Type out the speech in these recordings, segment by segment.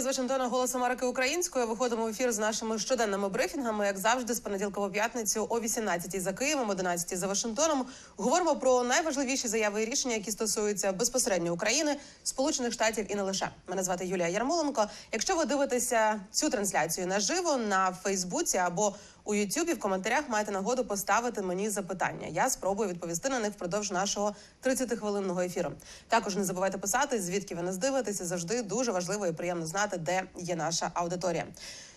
З Вашингтона, голос Америки українською. Виходимо в ефір з нашими щоденними брифінгами, як завжди, з понеділка по п'ятницю о 18 за Києвом, 11 за Вашингтоном. Говоримо про найважливіші заяви і рішення, які стосуються безпосередньо України, Сполучених Штатів і не лише. Мене звати Юлія Ярмоленко. Якщо ви дивитеся цю трансляцію наживо на Фейсбуці або у Ютубі, в коментарях маєте нагоду поставити мені запитання. Я спробую відповісти на них впродовж нашого 30-хвилинного ефіру. Також не забувайте писати, звідки ви нас дивитеся. Завжди дуже важливо і приємно знати, де є наша аудиторія.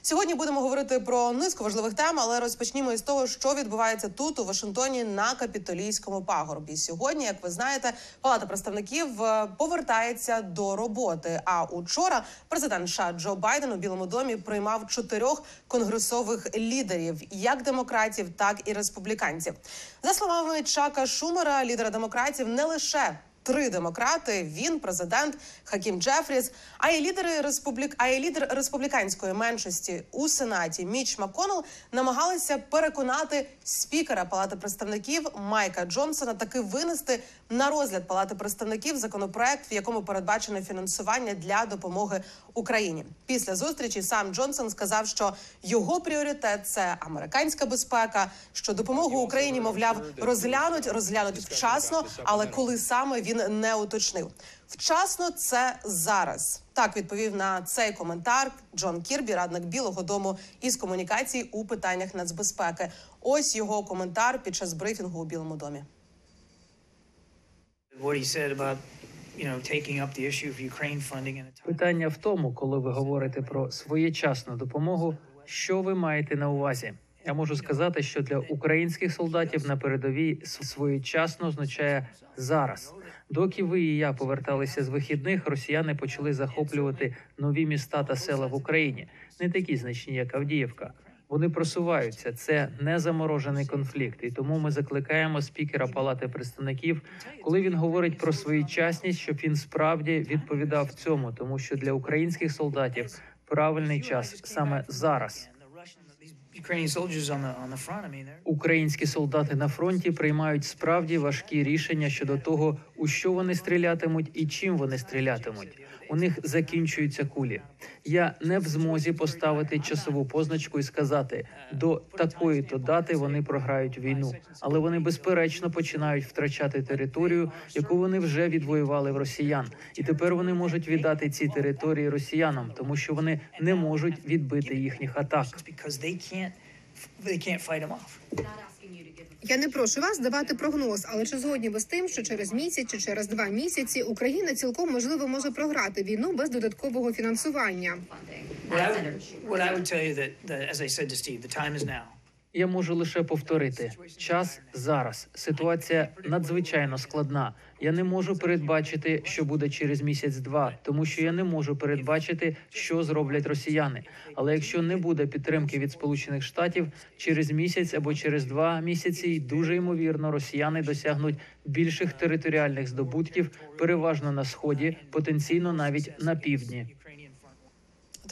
Сьогодні будемо говорити про низку важливих тем, але розпочнімо із того, що відбувається тут у Вашингтоні на капітолійському пагорбі. Сьогодні, як ви знаєте, Палата представників е, повертається до роботи. А учора президент США Джо Байден у Білому домі приймав чотирьох конгресових лідерів, як демократів, так і республіканців. За словами Чака Шумера, лідера демократів, не лише Три демократи, він, президент Хакім Джефріс, а й лідери республік, а й лідер республіканської меншості у сенаті Міч Маконел намагалися переконати спікера Палати представників Майка Джонсона таки винести на розгляд Палати представників законопроект, в якому передбачено фінансування для допомоги Україні. Після зустрічі сам Джонсон сказав, що його пріоритет це американська безпека, що допомогу Україні, мовляв, розглянуть, розглянуть вчасно, але коли саме він не уточнив. Вчасно це зараз. Так відповів на цей коментар Джон Кірбі, радник Білого Дому із комунікацій у питаннях нацбезпеки. Ось його коментар під час брифінгу у Білому домі. Питання в тому, коли ви говорите про своєчасну допомогу, що ви маєте на увазі? Я можу сказати, що для українських солдатів на передовій своєчасно означає зараз. Доки ви і я поверталися з вихідних, росіяни почали захоплювати нові міста та села в Україні, не такі значні, як Авдіївка. Вони просуваються. Це не заморожений конфлікт, і тому ми закликаємо спікера Палати представників, коли він говорить про своєчасність, щоб він справді відповідав цьому, тому що для українських солдатів правильний час саме зараз. Українські солдати на фронті приймають справді важкі рішення щодо того, у що вони стрілятимуть і чим вони стрілятимуть. У них закінчуються кулі. Я не в змозі поставити часову позначку і сказати до такої то дати вони програють війну, але вони безперечно починають втрачати територію, яку вони вже відвоювали в росіян, і тепер вони можуть віддати ці території росіянам, тому що вони не можуть відбити їхніх атак. They can't fight them off. Я не прошу вас давати прогноз, але чи згодні ви з тим, що через місяць чи через два місяці Україна цілком можливо може програти війну без додаткового фінансування? What I would, what I would tell you that, that as I said to Steve, the time is now. Я можу лише повторити час зараз. Ситуація надзвичайно складна. Я не можу передбачити, що буде через місяць-два, тому що я не можу передбачити, що зроблять росіяни. Але якщо не буде підтримки від Сполучених Штатів через місяць або через два місяці, дуже ймовірно, росіяни досягнуть більших територіальних здобутків, переважно на сході, потенційно навіть на півдні.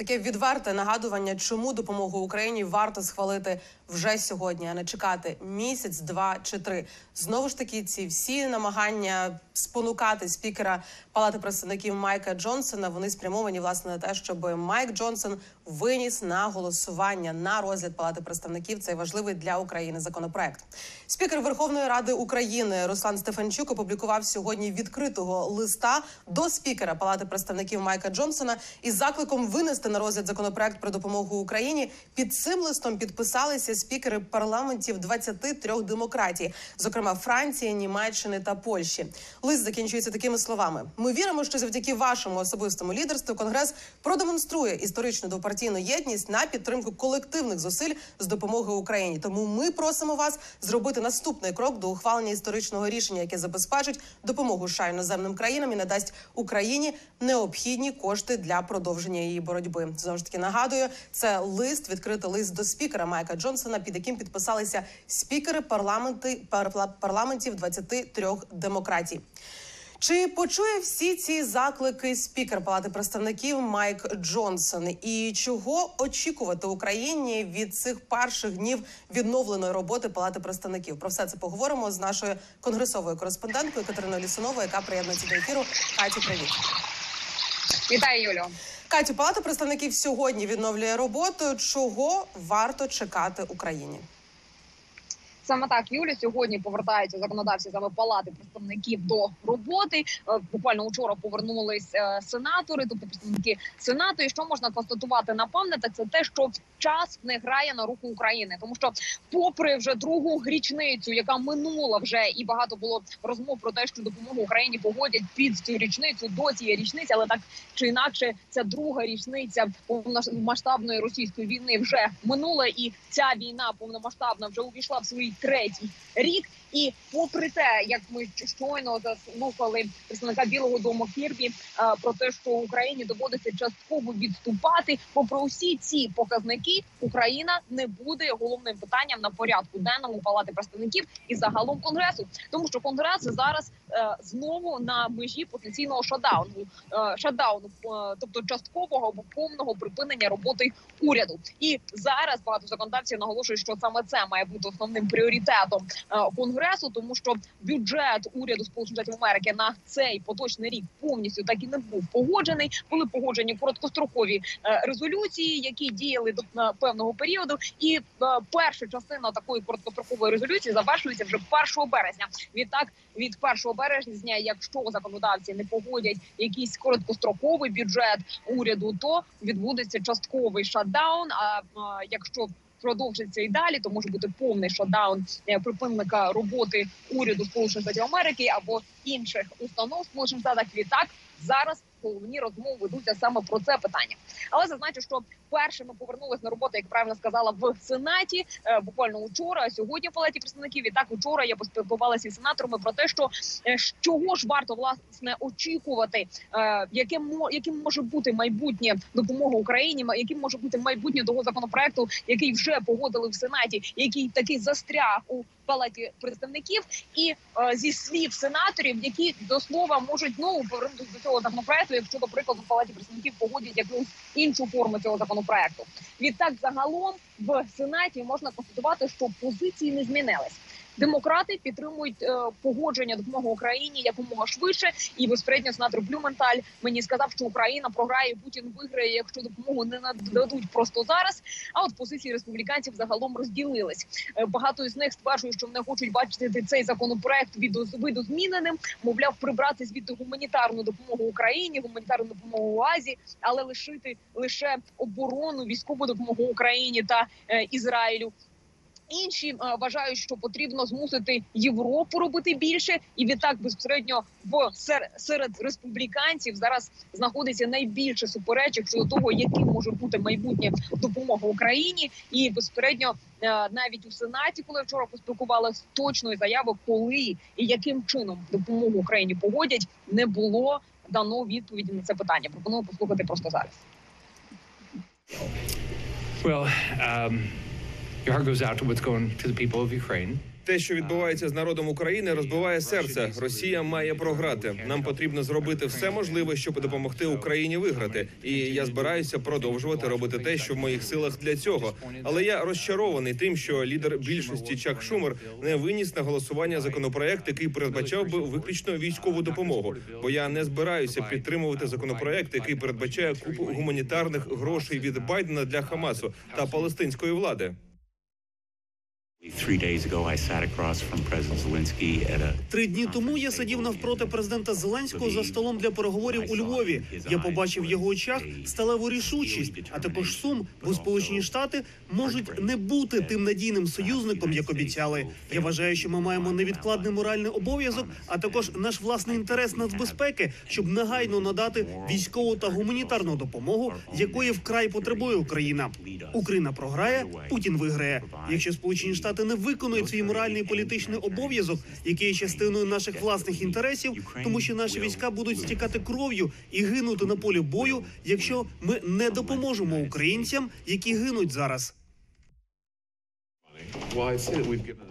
Таке відверте нагадування, чому допомогу Україні варто схвалити вже сьогодні, а не чекати місяць, два чи три. Знову ж таки, ці всі намагання спонукати спікера Палати представників Майка Джонсона вони спрямовані власне на те, щоб Майк Джонсон виніс на голосування на розгляд Палати представників цей важливий для України законопроект. Спікер Верховної Ради України Руслан Стефанчук опублікував сьогодні відкритого листа до спікера Палати представників Майка Джонсона із закликом винести на розгляд законопроект про допомогу Україні. Під цим листом підписалися спікери парламентів 23 демократій, зокрема Франції, Німеччини та Польщі. Лист закінчується такими словами: ми віримо, що завдяки вашому особистому лідерству Конгрес продемонструє історичну двопартійну єдність на підтримку колективних зусиль з допомоги Україні. Тому ми просимо вас зробити наступний крок до ухвалення історичного рішення, яке забезпечить допомогу США іноземним країнам і надасть Україні необхідні кошти для продовження її боротьби. Знову ж таки нагадую, це лист, відкритий лист до спікера Майка Джонсона, під яким підписалися спікери парламенти пар- парламентів 23 демократій. Чи почує всі ці заклики спікер Палати представників Майк Джонсон? І чого очікувати Україні від цих перших днів відновленої роботи Палати представників? Про все це поговоримо з нашою конгресовою кореспонденткою Катериною Лісуновою, яка приєднується до ефіру. Каті, привіт. Вітаю, Юлю. Катю, Палата представників сьогодні відновлює роботу. Чого варто чекати Україні? Саме так юлі сьогодні повертаються законодавці саме палати представників до роботи. Е, буквально учора повернулись е, сенатори, тобто представники сенату. І що можна констатувати напевне, так це те, що час не грає на руку України, тому що, попри вже другу річницю, яка минула вже, і багато було розмов про те, що допомогу Україні погодять під цю річницю до цієї річниці, але так чи інакше, ця друга річниця повномасштабної російської війни вже минула, і ця війна повномасштабна вже увійшла в свої. Третій рік, і попри те, як ми щойно заслухали представника Білого Дому Кірбі е, про те, що Україні доводиться частково відступати, попри усі ці показники, Україна не буде головним питанням на порядку денному палати представників і загалом конгресу, тому що конгрес зараз е, знову на межі потенційного шатдауну, е, шатдауну, е, тобто часткового або повного припинення роботи уряду. І зараз багато законодавців наголошують, що саме це має бути основним пріоритетом е, конгресу, тому що бюджет уряду Сполучених Штатів Америки на цей поточний рік повністю так і не був погоджений. Були погоджені короткострокові е, резолюції, які діяли до е, певного періоду. І е, перша частина такої короткострокової резолюції завершується вже 1 березня. Відтак від 1 березня, якщо законодавці не погодять якийсь короткостроковий бюджет уряду, то відбудеться частковий шатдаун. А, а якщо продовжиться і далі, то може бути повний шатдаун е, припинника роботи уряду Сполучених Штатів Америки або інших установ Сполучених Штатах. Відтак зараз головні розмови ведуться саме про це питання. Але зазначу, що першими повернулись на роботу, як правильно сказала, в сенаті е, буквально учора. Сьогодні в палаті представників. І так учора я поспілкувалася із сенаторами про те, що е, чого ж варто власне очікувати, е, яким яким може бути майбутнє допомога Україні, яким може бути майбутнє того законопроекту, який вже погодили в сенаті, який такий застряг у палаті представників, і е, зі слів сенаторів, які до слова можуть знову повернутися до цього законопроекту, якщо до прикладу в палаті представників погодять якусь іншу форму цього законопроекту. Відтак, загалом в сенаті можна констатувати, що позиції не змінились. Демократи підтримують е, погодження допомоги Україні якомога швидше. І безпосередньо сенатор Блюменталь мені сказав, що Україна програє, Путін виграє, якщо допомогу не нададуть просто зараз. А от позиції республіканців загалом розділились. Е, Багато із них стверджують, що вони хочуть бачити цей законопроект видозміненим, мовляв, прибрати звідти гуманітарну допомогу Україні, гуманітарну допомогу Азії, але лишити лише оборону, військову допомогу Україні та е, Ізраїлю. Інші е, вважають, що потрібно змусити Європу робити більше, і відтак безпосередньо в сер- серед республіканців зараз знаходиться найбільше суперечок щодо того, яким може бути майбутнє допомога Україні, і безпосередньо е, навіть у сенаті, коли вчора поспілкувалися точної заяви, коли і яким чином допомогу Україні погодять, не було дано відповіді на це питання. Пропоную послухати просто зараз. Well, um, Те, що відбувається з народом України, розбиває серце. Росія має програти. Нам потрібно зробити все можливе, щоб допомогти Україні виграти. І я збираюся продовжувати робити те, що в моїх силах для цього. Але я розчарований тим, що лідер більшості Чак Шумер не виніс на голосування законопроект, який передбачав би виключно військову допомогу. Бо я не збираюся підтримувати законопроект, який передбачає купу гуманітарних грошей від Байдена для Хамасу та палестинської влади. Три дні тому я сидів навпроти президента Зеленського за столом для переговорів у Львові. Я побачив в його очах сталеву рішучість, а також сум, бо Сполучені Штати можуть не бути тим надійним союзником, як обіцяли. Я вважаю, що ми маємо невідкладний моральний обов'язок, а також наш власний інтерес нацбезпеки, щоб негайно надати військову та гуманітарну допомогу, якої вкрай потребує Україна. Україна програє, Путін виграє. Якщо Сполучені Штати не виконують свій моральний і політичний обов'язок, який є частиною наших власних інтересів, тому що наші війська будуть стікати кров'ю і гинути на полі бою, якщо ми не допоможемо українцям, які гинуть зараз.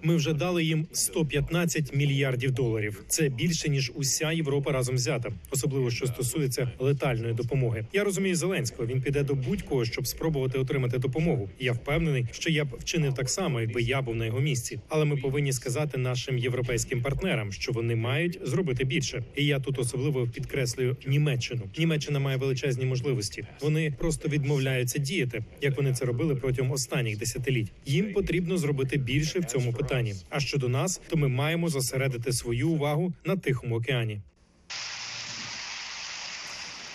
Ми вже дали їм 115 мільярдів доларів. Це більше ніж уся Європа разом взята, особливо що стосується летальної допомоги. Я розумію Зеленського. Він піде до будь-кого, щоб спробувати отримати допомогу. Я впевнений, що я б вчинив так само, якби я був на його місці. Але ми повинні сказати нашим європейським партнерам, що вони мають зробити більше. І я тут особливо підкреслюю Німеччину. Німеччина має величезні можливості. Вони просто відмовляються діяти, як вони це робили протягом останніх десятиліть. Їм потрібно зробити більше в цьому питанні. А щодо нас, то ми маємо зосередити свою увагу на Тихому океані.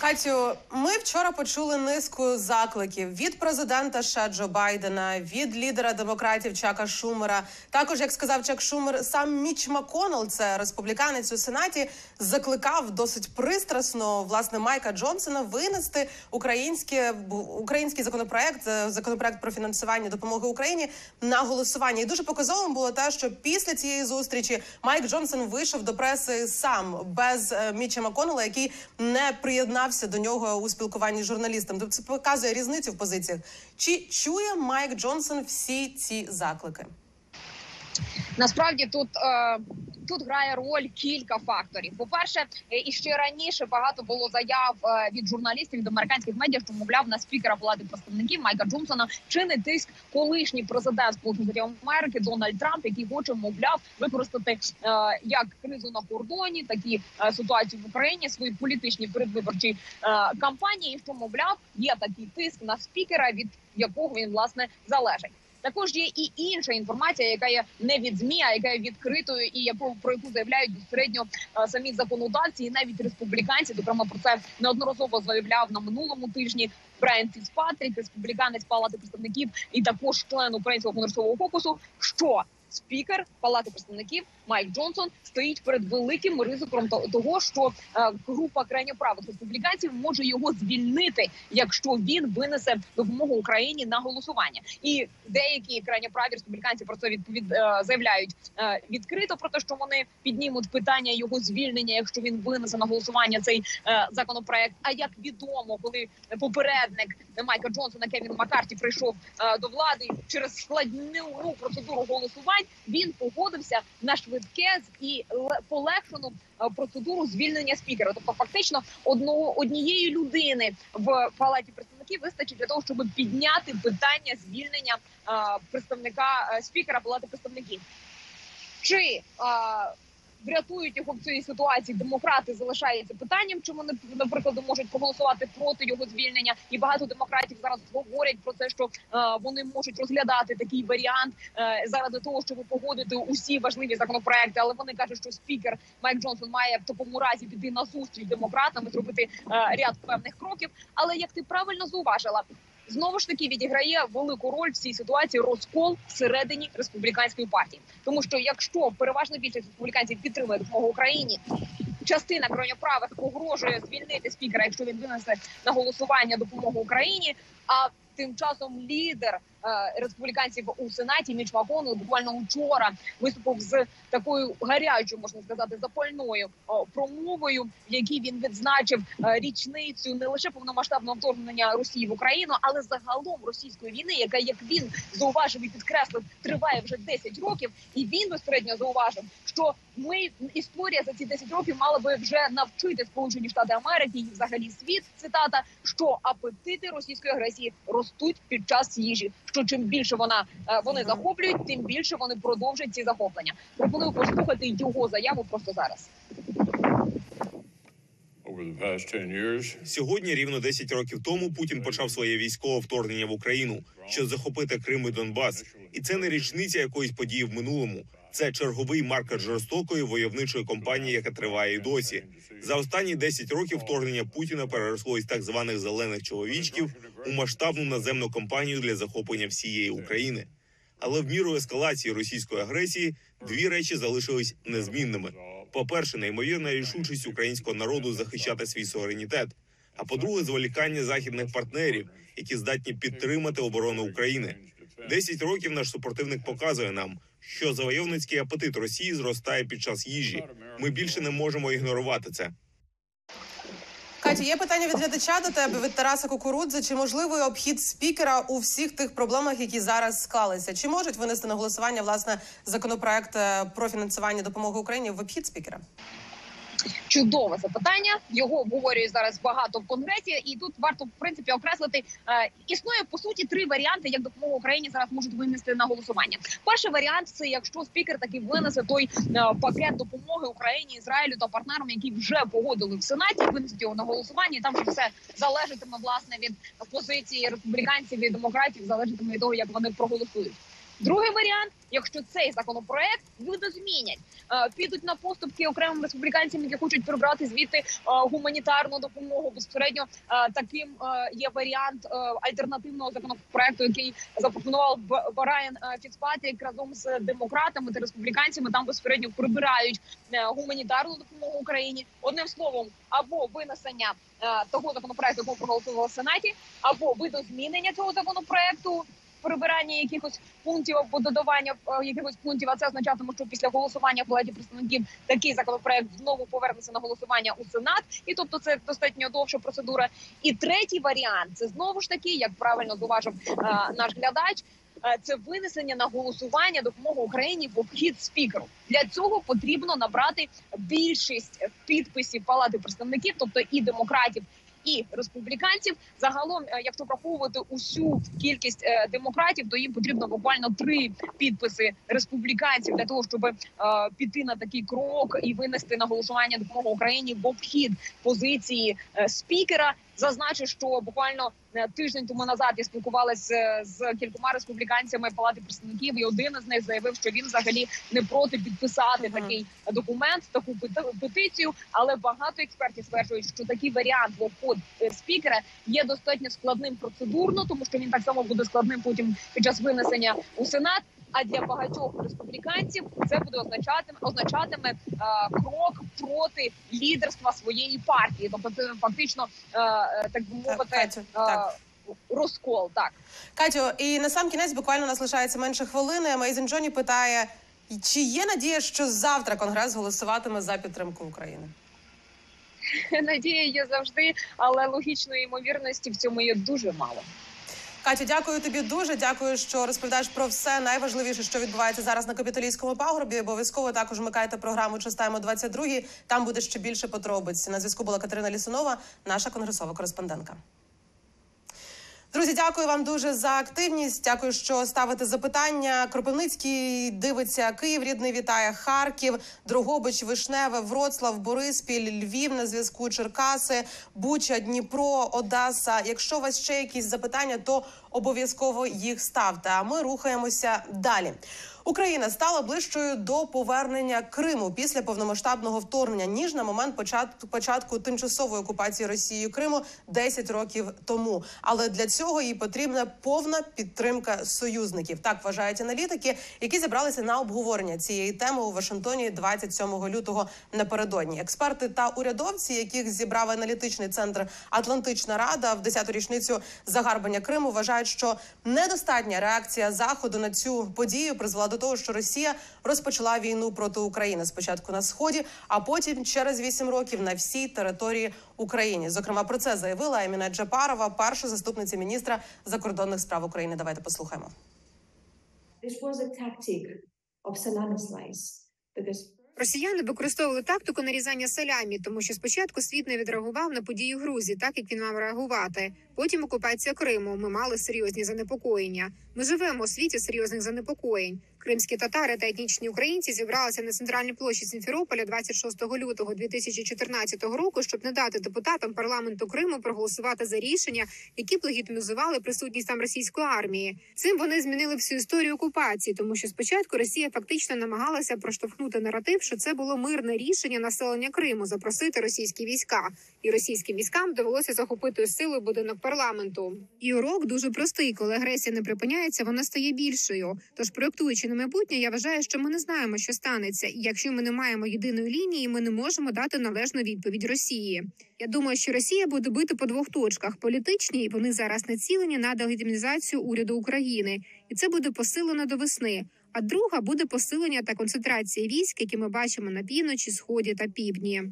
Катю, ми вчора почули низку закликів від президента США Джо Байдена, від лідера демократів Чака Шумера. Також, як сказав Чак Шумер, сам Міч Маконел, це республіканець у сенаті, закликав досить пристрасно власне Майка Джонсона винести українське український законопроект, е, законопроект про фінансування допомоги Україні на голосування. І дуже показовим було те, що після цієї зустрічі Майк Джонсон вийшов до преси сам без е, Міча Маконела, який не приєднався до нього у спілкуванні з журналістом. Тобто це показує різницю в позиціях. Чи чує Майк Джонсон всі ці заклики? Насправді тут е, тут грає роль кілька факторів. По перше, е, і ще раніше багато було заяв е, від журналістів від американських медіа, що мовляв на спікера влади представників Майка Джонсона чинить тиск колишній президент Сполучених Штатів Америки Дональд Трамп, який хоче мовляв використати як кризу на кордоні, такі е, ситуації в Україні свої політичні передвиборчі кампанії. Що мовляв, є такий тиск на спікера, від якого він власне залежить. Також є і інша інформація, яка є не від змі, а яка є відкритою, і яку про яку заявляють безпосередньо е, самі законодавці, і навіть республіканці. Зокрема, про це неодноразово заявляв на минулому тижні Брайан Фіцпатрік, республіканець палати представників, і також член українського конгресового кокусу. Що спікер палати представників Майк Джонсон стоїть перед великим ризиком того, що е, група крайньоправих республіканців може його звільнити, якщо він винесе допомогу Україні на голосування. І деякі крайньоправі республіканці про це відповід е, заявляють е, відкрито про те, що вони піднімуть питання його звільнення, якщо він винесе на голосування цей законопроект. А як відомо, коли попередник Майка Джонсона Кевін Маккарті прийшов до влади через складну процедуру голосувань, він погодився на швидке і полегшену е, процедуру звільнення спікера. Тобто, фактично, одного однієї людини в палаті представників вистачить для того, щоб підняти питання звільнення е, представника е, спікера палати представників. Чи врятують його в цій ситуації демократи залишається питанням, чи вони наприклад можуть проголосувати проти його звільнення, і багато демократів зараз говорять про те, що е, вони можуть розглядати такий варіант е, заради того, щоб погодити усі важливі законопроекти. Але вони кажуть, що спікер Майк Джонсон має в такому разі піти на зустріч демократам і зробити е, ряд певних кроків. Але як ти правильно зауважила, знову ж таки відіграє велику роль в цій ситуації розкол всередині республіканської партії, тому що якщо переважна більшість республіканців підтримує допомогу Україні. Частина кроньоправих погрожує звільнити спікера, якщо він винесе на голосування допомогу Україні. А тим часом лідер республіканців у сенаті Міч Маконел буквально вчора виступив з такою гарячою, можна сказати, запальною промовою, в якій він відзначив е, річницю не лише повномасштабного вторгнення Росії в Україну, але загалом російської війни, яка як він зауважив і підкреслив, триває вже 10 років. І він безпосередньо зауважив, що ми історія за ці 10 років мала би вже навчити Сполучені Штати Америки і взагалі світ. Цитата, що апетити російської агресії ростуть під час їжі. Що чим більше вона е, вони захоплюють, тим більше вони продовжують ці захоплення. Пропоную послухати його заяву просто зараз. Сьогодні, рівно 10 років тому, Путін почав своє військове вторгнення в Україну, щоб захопити Крим і Донбас. І це не річниця якоїсь події в минулому. Це черговий маркер жорстокої войовничої кампанії, яка триває і досі. За останні 10 років вторгнення Путіна переросло із так званих зелених чоловічків у масштабну наземну кампанію для захоплення всієї України. Але в міру ескалації російської агресії дві речі залишились незмінними: по-перше, неймовірна рішучість українського народу захищати свій суверенітет. А по-друге, зволікання західних партнерів, які здатні підтримати оборону України. Десять років наш супротивник показує нам, що завойовницький апетит Росії зростає під час їжі. Ми більше не можемо ігнорувати це. Катю, є питання від глядача до тебе від Тараса Кукурудзе. Чи можливий обхід спікера у всіх тих проблемах, які зараз склалися? Чи можуть винести на голосування власне законопроект е, про фінансування допомоги Україні в обхід спікера? Чудове запитання. Його обговорюють зараз багато в конгресі, і тут варто в принципі окреслити. Е, існує по суті три варіанти, як допомогу Україні зараз можуть винести на голосування. Перший варіант це якщо спікер таки винесе той е, пакет допомоги Україні, Ізраїлю та партнерам, які вже погодили в сенаті, винесуть його на голосування. І там вже все залежатиме власне від позиції республіканців і демократів, залежатиме від того, як вони проголосують. Другий варіант, якщо цей законопроект видозмінять, е, підуть на поступки окремим республіканцям, які хочуть прибрати звідти е, гуманітарну допомогу. Безпосередньо е, таким є варіант альтернативного законопроекту, який запропонував Б- Брайан е, Фіцпатрік разом з демократами та республіканцями. Там безпосередньо прибирають гуманітарну допомогу Україні. Одним словом, або винесення того законопроекту, якого проголосували в сенаті, або видозмінення цього законопроекту прибирання якихось пунктів або додавання е, якихось пунктів. А це означатиме, що після голосування в палаті представників такий законопроект знову повернеться на голосування у сенат, і тобто це достатньо довша процедура. І третій варіант це знову ж таки, як правильно зауважив е, наш глядач. е, Це винесення на голосування допомоги Україні в обхід спікеру. Для цього потрібно набрати більшість підписів палати представників, тобто і демократів, і республіканців. Загалом, е, якщо враховувати усю кількість е, демократів, то їм потрібно буквально три підписи республіканців для того, щоб е, піти на такий крок і винести на голосування допомогу Україні в обхід позиції спікера. Зазначу, що буквально е, тиждень тому назад я спілкувалася з кількома республіканцями палати представників, і один із них заявив, що він взагалі не проти підписати такий документ, таку пети- петицію. Але багато експертів стверджують, що такий варіант в обход спікера є достатньо складним процедурно, тому що він так само буде складним потім під час винесення у сенат. А для багатьох республіканців це буде означатиме означатиме е, крок проти лідерства своєї партії. Тобто це фактично е, е, так би мовити е, так. розкол. Так Катю, і на сам кінець буквально нас лишається менше хвилини. Мейзен Джоні питає: чи є надія, що завтра конгрес голосуватиме за підтримку України? надія є завжди, але логічної ймовірності в цьому є дуже мало. Катю, дякую тобі дуже. Дякую, що розповідаєш про все найважливіше, що відбувається зараз на капітолійському пагорбі. Обов'язково також вмикайте програму «Чистаємо 22». Там буде ще більше подробиць. На зв'язку була Катерина Лісунова, наша конгресова кореспондентка. Друзі, дякую вам дуже за активність. Дякую, що ставите запитання. Кропивницький дивиться Київ, рідний вітає Харків, Дрогобич, Вишневе, Вроцлав, Бориспіль, Львів на зв'язку, Черкаси, Буча, Дніпро, Одеса. Якщо у вас ще якісь запитання, то обов'язково їх ставте. А ми рухаємося далі. Україна стала ближчою до повернення Криму після повномасштабного вторгнення ніж на момент початку початку тимчасової окупації Росією Криму 10 років тому. Але для цього їй потрібна повна підтримка союзників. Так вважають аналітики, які зібралися на обговорення цієї теми у Вашингтоні 27 лютого напередодні. Експерти та урядовці, яких зібрав аналітичний центр Атлантична Рада в 10-ту річницю загарбання Криму, вважають, що недостатня реакція заходу на цю подію призвела до того, що Росія розпочала війну проти України спочатку на сході, а потім через 8 років на всій території України. Зокрема, про це заявила Еміна Джапарова, перша заступниця міністра закордонних справ України. Давайте послухаємо. Росіяни використовували тактику нарізання салямі, тому що спочатку світ не відреагував на події в Грузії, так як він мав реагувати. Потім окупація Криму. Ми мали серйозні занепокоєння. Ми живемо у світі серйозних занепокоєнь. Кримські татари та етнічні українці зібралися на центральній площі Сімферополя 26 лютого 2014 року, щоб не дати депутатам парламенту Криму проголосувати за рішення, які б легітимізували присутність там російської армії. Цим вони змінили всю історію окупації, тому що спочатку Росія фактично намагалася проштовхнути наратив, що це було мирне рішення населення Криму запросити російські війська, і російським військам довелося захопити силою будинок парламенту. І урок дуже простий. Коли агресія не припиняється, вона стає більшою. Тож, проектуючи на майбутнє, я вважаю, що ми не знаємо, що станеться, і якщо ми не маємо єдиної лінії, ми не можемо дати належну відповідь Росії. Я думаю, що Росія буде бити по двох точках: політичній, і вони зараз націлені на делегітимізацію уряду України, і це буде посилено до весни. А друга буде посилення та концентрація військ, які ми бачимо на півночі, сході та півдні.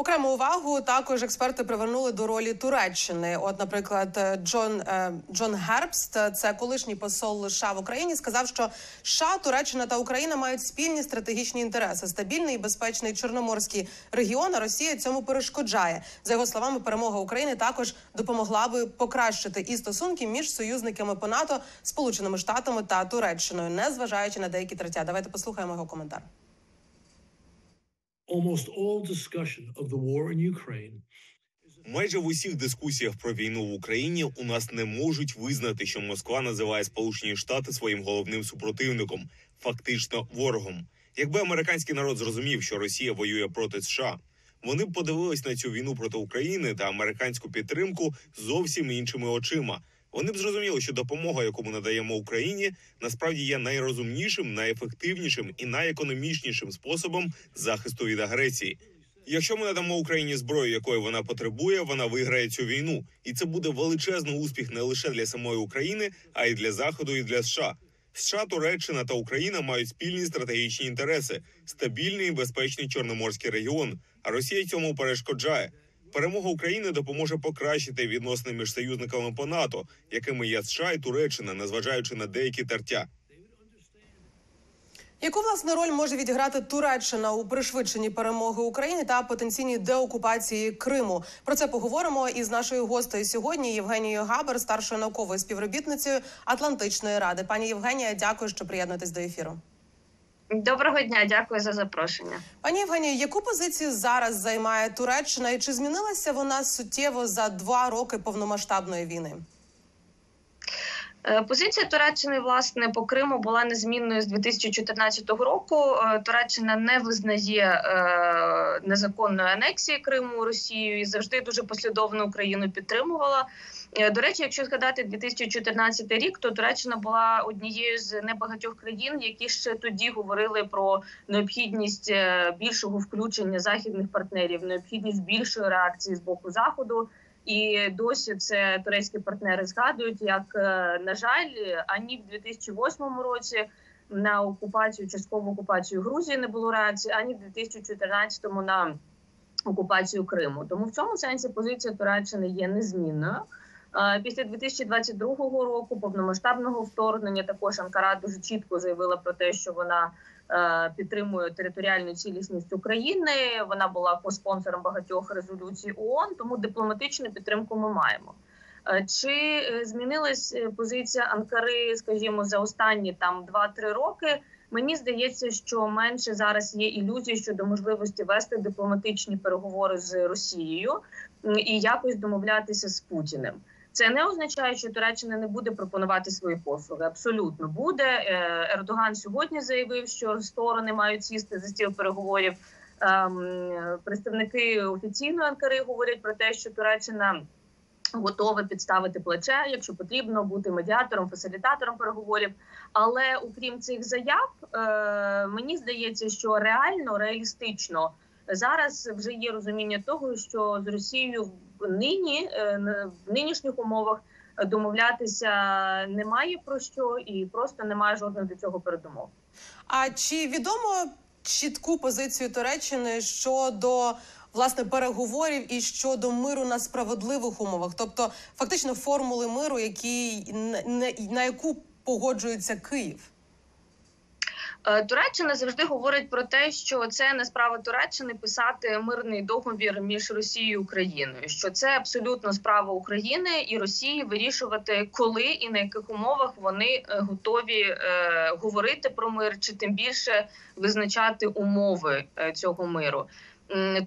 Окрему увагу також експерти привернули до ролі Туреччини. От, наприклад, е, Джон е, Джон Гербст, це колишній посол США в Україні, сказав, що США, Туреччина та Україна мають спільні стратегічні інтереси. Стабільний і безпечний чорноморський регіон. А Росія цьому перешкоджає. За його словами, перемога України також допомогла би покращити і стосунки між союзниками по НАТО, Сполученими Штатами та Туреччиною, не зважаючи на деякі третя. Давайте послухаємо його коментар. Майже в усіх дискусіях про війну в Україні у нас не можуть визнати, що Москва називає Сполучені Штати своїм головним супротивником, фактично ворогом. Якби американський народ зрозумів, що Росія воює проти США, вони б подивились на цю війну проти України та американську підтримку зовсім іншими очима. Вони б зрозуміли, що допомога, яку ми надаємо Україні, насправді є найрозумнішим, найефективнішим і найекономічнішим способом захисту від агресії. Якщо ми надамо Україні зброю, якої вона потребує, вона виграє цю війну, і це буде величезний успіх не лише для самої України, а й для Заходу і для США. США, Туреччина та Україна мають спільні стратегічні інтереси, стабільний і безпечний чорноморський регіон. А Росія цьому перешкоджає. Перемога України допоможе покращити відносини між союзниками по НАТО, якими є США і Туреччина, незважаючи на деякі тертя. Яку власне роль може відіграти Туреччина у пришвидшенні перемоги України та потенційній деокупації Криму? Про це поговоримо із нашою гостею сьогодні Євгенією Габер, старшою науковою співробітницею Атлантичної ради. Пані Євгенія, дякую, що приєднуєтесь до ефіру. Доброго дня, дякую за запрошення. Пані Євгенію, яку позицію зараз займає Туреччина, і чи змінилася вона суттєво за два роки повномасштабної війни? Е, Позиція Туреччини власне по Криму була незмінною з 2014 року. Е, Туреччина не визнає е, незаконної анексії Криму Росією і завжди дуже послідовно Україну підтримувала. До речі, якщо згадати 2014 рік, то Туреччина була однією з небагатьох країн, які ще тоді говорили про необхідність більшого включення західних партнерів, необхідність більшої реакції з боку заходу. І досі це турецькі партнери згадують, як е, на жаль, ані в 2008 році на окупацію, часткову окупацію Грузії не було реакції, ані в 2014 на окупацію Криму. Тому в цьому сенсі позиція Туреччини є незмінною. Після 2022 року повномасштабного вторгнення також Анкара дуже чітко заявила про те, що вона підтримує територіальну цілісність України. Вона була коспонсором багатьох резолюцій ООН, тому дипломатичну підтримку ми маємо. Е, Чи е, змінилась е, позиція Анкари, скажімо, за останні там 2-3 роки? Мені здається, що менше зараз є ілюзій щодо можливості вести дипломатичні переговори з Росією і якось домовлятися з Путіним. Це не означає, що Туреччина не буде пропонувати свої послуги. Абсолютно буде. Е, Ердоган сьогодні заявив, що сторони мають сісти за стіл переговорів. Ем, Представники офіційної Анкари говорять про те, що Туреччина готова підставити плече, якщо потрібно бути медіатором, фасилітатором переговорів. Але окрім цих заяв, е, мені здається, що реально реалістично зараз вже є розуміння того, що з Росією нині е, в нинішніх умовах домовлятися немає про що, і просто немає жодних до цього передумов. А чи відомо чітку позицію Туреччини щодо власне переговорів і щодо миру на справедливих умовах, тобто фактично формули миру, які на яку погоджується Київ? Е, Туреччина завжди говорить про те, що це не справа Туреччини писати мирний договір між Росією і Україною. Що це абсолютно справа України і Росії вирішувати, коли і на яких умовах вони е, готові е, говорити про мир, чи тим більше визначати умови цього миру.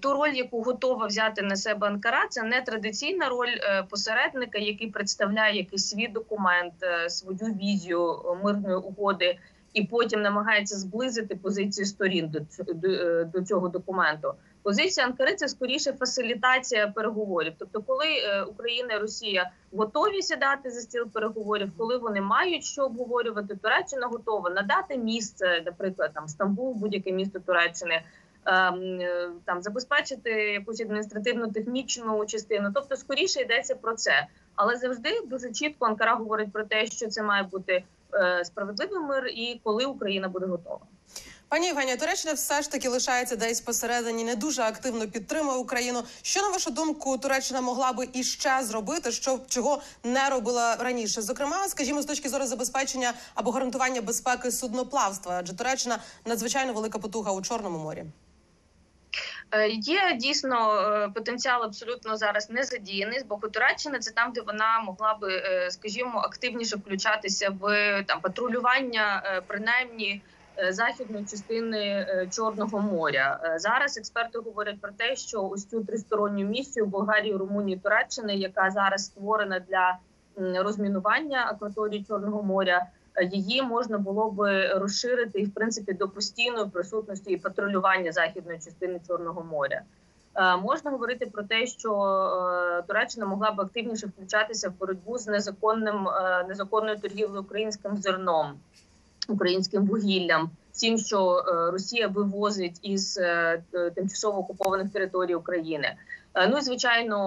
Ту роль, яку готова взяти на себе Анкара, це не традиційна роль посередника, який представляє якийсь свій документ, свою візію мирної угоди і потім намагається зблизити позиції сторін до, до, е, до цього документу. Позиція Анкари це скоріше фасилітація переговорів. Тобто, коли е, Україна і Росія готові сідати за стіл переговорів, коли вони мають що обговорювати, Туреччина готова надати місце, наприклад, там Стамбул, будь-яке місто Туреччини. ем, е, Там забезпечити якусь адміністративну технічну частину, тобто скоріше йдеться про це, але завжди дуже чітко Анкара говорить про те, що це має бути справедливий мир, і коли Україна буде готова. Пані Євгенія, Туреччина все ж таки лишається десь посередині, не дуже активно підтримує Україну. Що на вашу думку Туреччина могла би іще зробити, що чого не робила раніше? Зокрема, скажімо, з точки зору забезпечення або гарантування безпеки судноплавства, адже Туреччина надзвичайно велика потуга у Чорному морі. Е, Є дійсно е, потенціал абсолютно зараз не задіяний з боку Туреччини. Це там, де вона могла би, е, скажімо, активніше включатися в там патрулювання, принаймні західної частини Чорного моря. Зараз експерти говорять про те, що ось цю тристоронню місію Болгарії, Румунії, Туреччини, яка зараз створена для розмінування акваторії Чорного моря. Її можна було би розширити і в принципі до постійної присутності і патрулювання західної частини Чорного моря. Е, Можна говорити про те, що е, Туреччина могла б активніше включатися в боротьбу з незаконним е, незаконною торгівлею українським зерном, українським вугіллям, всім, що Росія вивозить із тимчасово окупованих територій України. Ну і звичайно,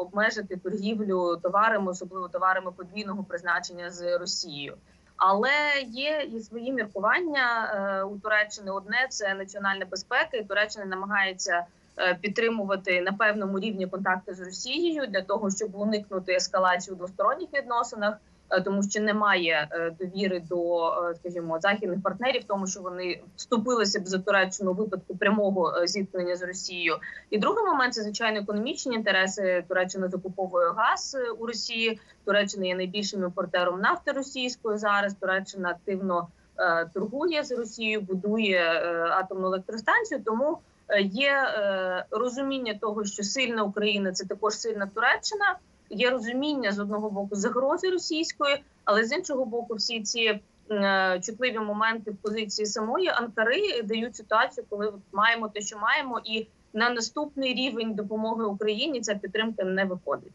обмежити торгівлю товарами, особливо товарами подвійного призначення з Росією. Але є і свої міркування е, у Туреччини. Одне це національна безпека, і Туреччина намагається е, підтримувати на певному рівні контакти з Росією для того, щоб уникнути ескалацію у двосторонніх відносинах, тому що немає е, довіри до, е, скажімо, західних партнерів, тому що вони вступилися б за Туреччину випадку прямого е, зіткнення з Росією. І другий момент це звичайно економічні інтереси. Туреччина закуповує газ е, у Росії. Туреччина є найбільшим імпортером нафти російської зараз. Туреччина активно е, торгує з Росією, будує е, атомну електростанцію. Тому е, є е, розуміння того, що сильна Україна це також сильна Туреччина. Є розуміння з одного боку загрози російської, але з іншого боку, всі ці е, чутливі моменти в позиції самої Анкари дають ситуацію, коли маємо те, що маємо, і на наступний рівень допомоги Україні ця підтримка не виходить.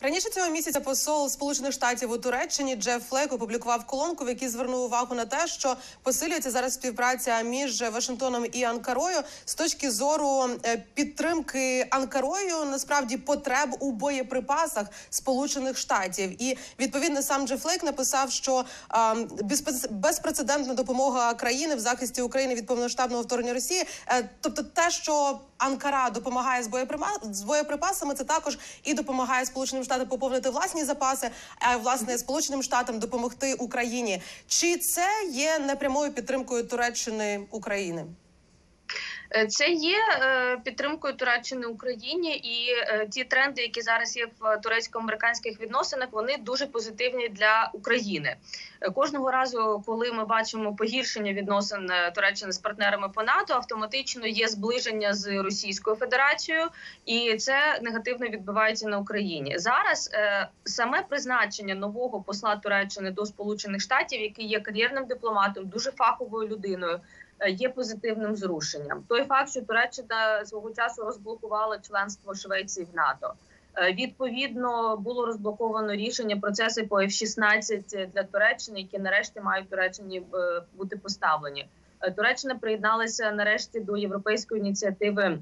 Раніше цього місяця посол Сполучених Штатів у Туреччині Джеф Флек опублікував колонку, в якій звернув увагу на те, що посилюється зараз співпраця між Вашингтоном і Анкарою з точки зору е, підтримки Анкарою насправді потреб у боєприпасах Сполучених Штатів. І відповідно сам Джеф Флейк написав, що а, безпрецедентна допомога країни в захисті України від повноштабного вторгнення Росії, е, тобто те, що Анкара допомагає з з боєприпасами, це також і допомагає Сполученим Штатам поповнити власні запаси, а власне Сполученим Штатам допомогти Україні. Чи це є непрямою підтримкою Туреччини України? Е, Це є е, підтримкою Туреччини Україні, і е, ті тренди, які зараз є в турецько-американських відносинах, вони дуже позитивні для України. Кожного разу, коли ми бачимо погіршення відносин Туреччини з партнерами по НАТО, автоматично є зближення з Російською Федерацією, і це негативно відбувається на Україні. Зараз саме призначення нового посла Туреччини до Сполучених Штатів, який є кар'єрним дипломатом, дуже фаховою людиною є позитивним зрушенням. Той факт, що Туреччина свого часу розблокувала членство Швеції в НАТО. Е, Відповідно, було розблоковано рішення процеси по F-16 для Туреччини, які нарешті мають Туреччині е, бути поставлені. Е, Туреччина приєдналася нарешті до європейської ініціативи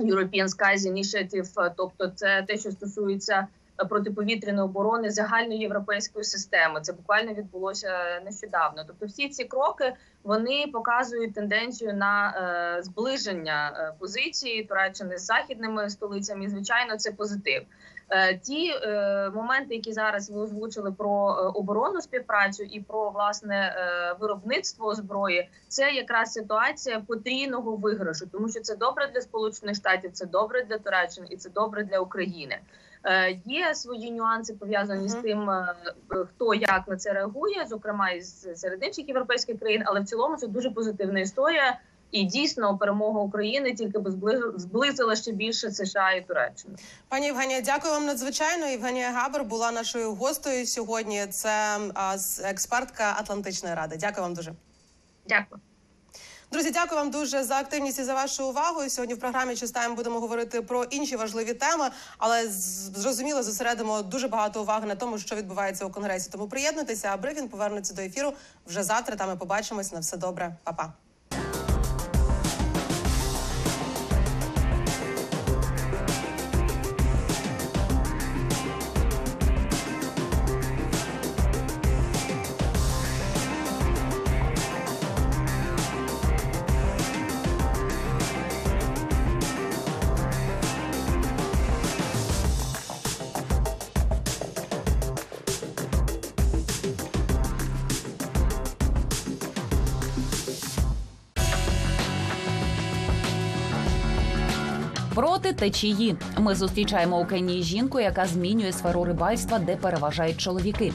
European Skies Initiative, е, тобто це те, що стосується е, протиповітряної оборони загальної європейської системи. Це буквально відбулося нещодавно. Тобто, всі ці кроки вони показують тенденцію на е, зближення е, позиції Туреччини з західними столицями. І, звичайно, це позитив. Е, Ті е, моменти, які зараз ви озвучили про е, оборонну співпрацю і про власне е, виробництво зброї, це якраз ситуація потрійного виграшу, тому що це добре для сполучених штатів, це добре для Туреччини і це добре для України. Е, Є свої нюанси пов'язані з тим, е, хто як на це реагує, зокрема із серед інших європейських країн, але в цілому це дуже позитивна історія. І дійсно перемога України тільки би зблизила- ще більше США і Туреччину. Пані Євгенія, дякую вам надзвичайно. Євгенія Габер була нашою гостею сьогодні. Це експертка Атлантичної ради. Дякую вам дуже. Дякую. Друзі, дякую вам дуже за активність і за вашу увагу. Сьогодні в програмі «Чистаємо» будемо говорити про інші важливі теми, але зрозуміло зосередимо дуже багато уваги на тому, що відбувається у конгресі. Тому приєднуйтеся, а брифінг повернеться до ефіру вже завтра. Там ми побачимось. На все добре, Па-па. Течії ми зустрічаємо у Кенії жінку, яка змінює сферу рибальства, де переважають чоловіки.